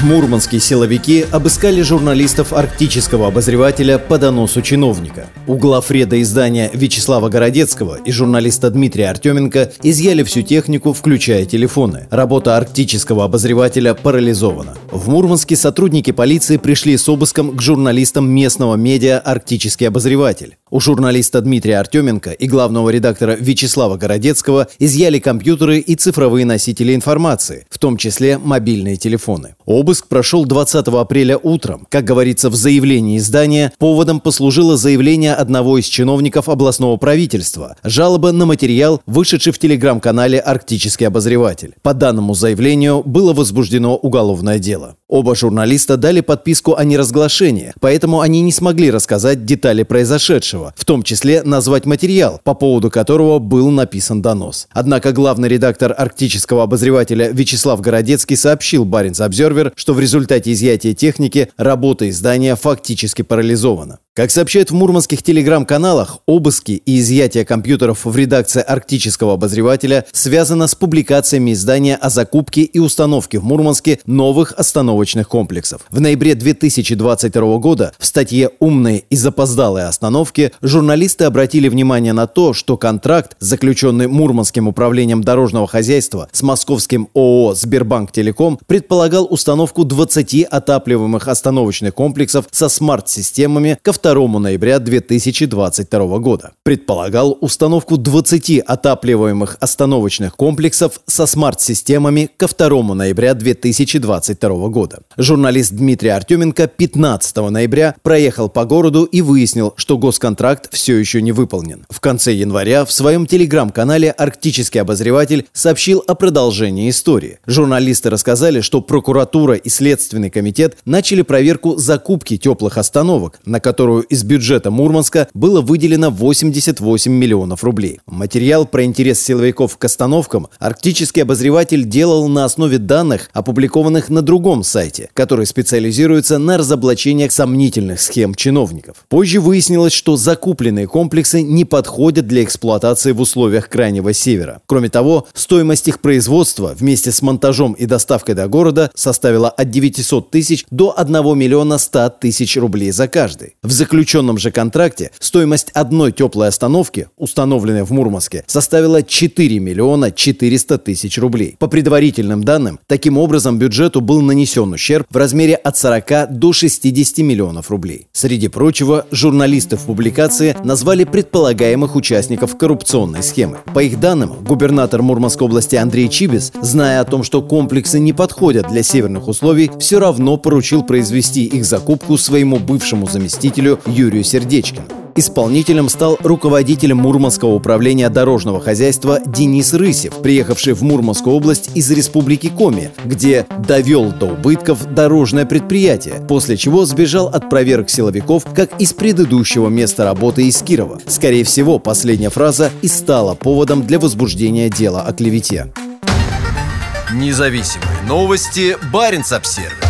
В Мурманске силовики обыскали журналистов арктического обозревателя по доносу чиновника. У главреда издания Вячеслава Городецкого и журналиста Дмитрия Артеменко изъяли всю технику, включая телефоны. Работа арктического обозревателя парализована. В Мурманске сотрудники полиции пришли с обыском к журналистам местного медиа «Арктический обозреватель». У журналиста Дмитрия Артеменко и главного редактора Вячеслава Городецкого изъяли компьютеры и цифровые носители информации, в том числе мобильные телефоны. Обыск прошел 20 апреля утром. Как говорится в заявлении издания, поводом послужило заявление одного из чиновников областного правительства, жалоба на материал, вышедший в телеграм-канале «Арктический обозреватель». По данному заявлению было возбуждено уголовное дело. Оба журналиста дали подписку о неразглашении, поэтому они не смогли рассказать детали произошедшего, в том числе назвать материал, по поводу которого был написан донос. Однако главный редактор арктического обозревателя Вячеслав Городецкий сообщил Баринс Обзервер, что в результате изъятия техники работа издания фактически парализована. Как сообщают в мурманских телеграм-каналах, обыски и изъятие компьютеров в редакции арктического обозревателя связано с публикациями издания о закупке и установке в Мурманске новых остановочных комплексов. В ноябре 2022 года в статье «Умные и запоздалые остановки» журналисты обратили внимание на то, что контракт, заключенный Мурманским управлением дорожного хозяйства с московским ООО «Сбербанк Телеком», предполагал установку 20 отапливаемых остановочных комплексов со смарт-системами ко 2 ноября 2022 года. Предполагал установку 20 отапливаемых остановочных комплексов со смарт-системами ко 2 ноября 2022 года. Журналист Дмитрий Артеменко 15 ноября проехал по городу и выяснил, что госконтракт все еще не выполнен. В конце января в своем телеграм-канале «Арктический обозреватель» сообщил о продолжении истории. Журналисты рассказали, что прокуратура и Следственный комитет начали проверку закупки теплых остановок, на которую которую из бюджета Мурманска было выделено 88 миллионов рублей. Материал про интерес силовиков к остановкам арктический обозреватель делал на основе данных, опубликованных на другом сайте, который специализируется на разоблачениях сомнительных схем чиновников. Позже выяснилось, что закупленные комплексы не подходят для эксплуатации в условиях Крайнего Севера. Кроме того, стоимость их производства вместе с монтажом и доставкой до города составила от 900 тысяч до 1 миллиона 100 тысяч рублей за каждый. В заключенном же контракте стоимость одной теплой остановки, установленной в Мурманске, составила 4 миллиона 400 тысяч рублей. По предварительным данным, таким образом бюджету был нанесен ущерб в размере от 40 до 60 миллионов рублей. Среди прочего, журналисты в публикации назвали предполагаемых участников коррупционной схемы. По их данным, губернатор Мурманской области Андрей Чибис, зная о том, что комплексы не подходят для северных условий, все равно поручил произвести их закупку своему бывшему заместителю руководителю Юрию Сердечкину. Исполнителем стал руководитель Мурманского управления дорожного хозяйства Денис Рысев, приехавший в Мурманскую область из Республики Коми, где довел до убытков дорожное предприятие, после чего сбежал от проверок силовиков, как из предыдущего места работы из Кирова. Скорее всего, последняя фраза и стала поводом для возбуждения дела о клевете. Независимые новости. Барин обсервис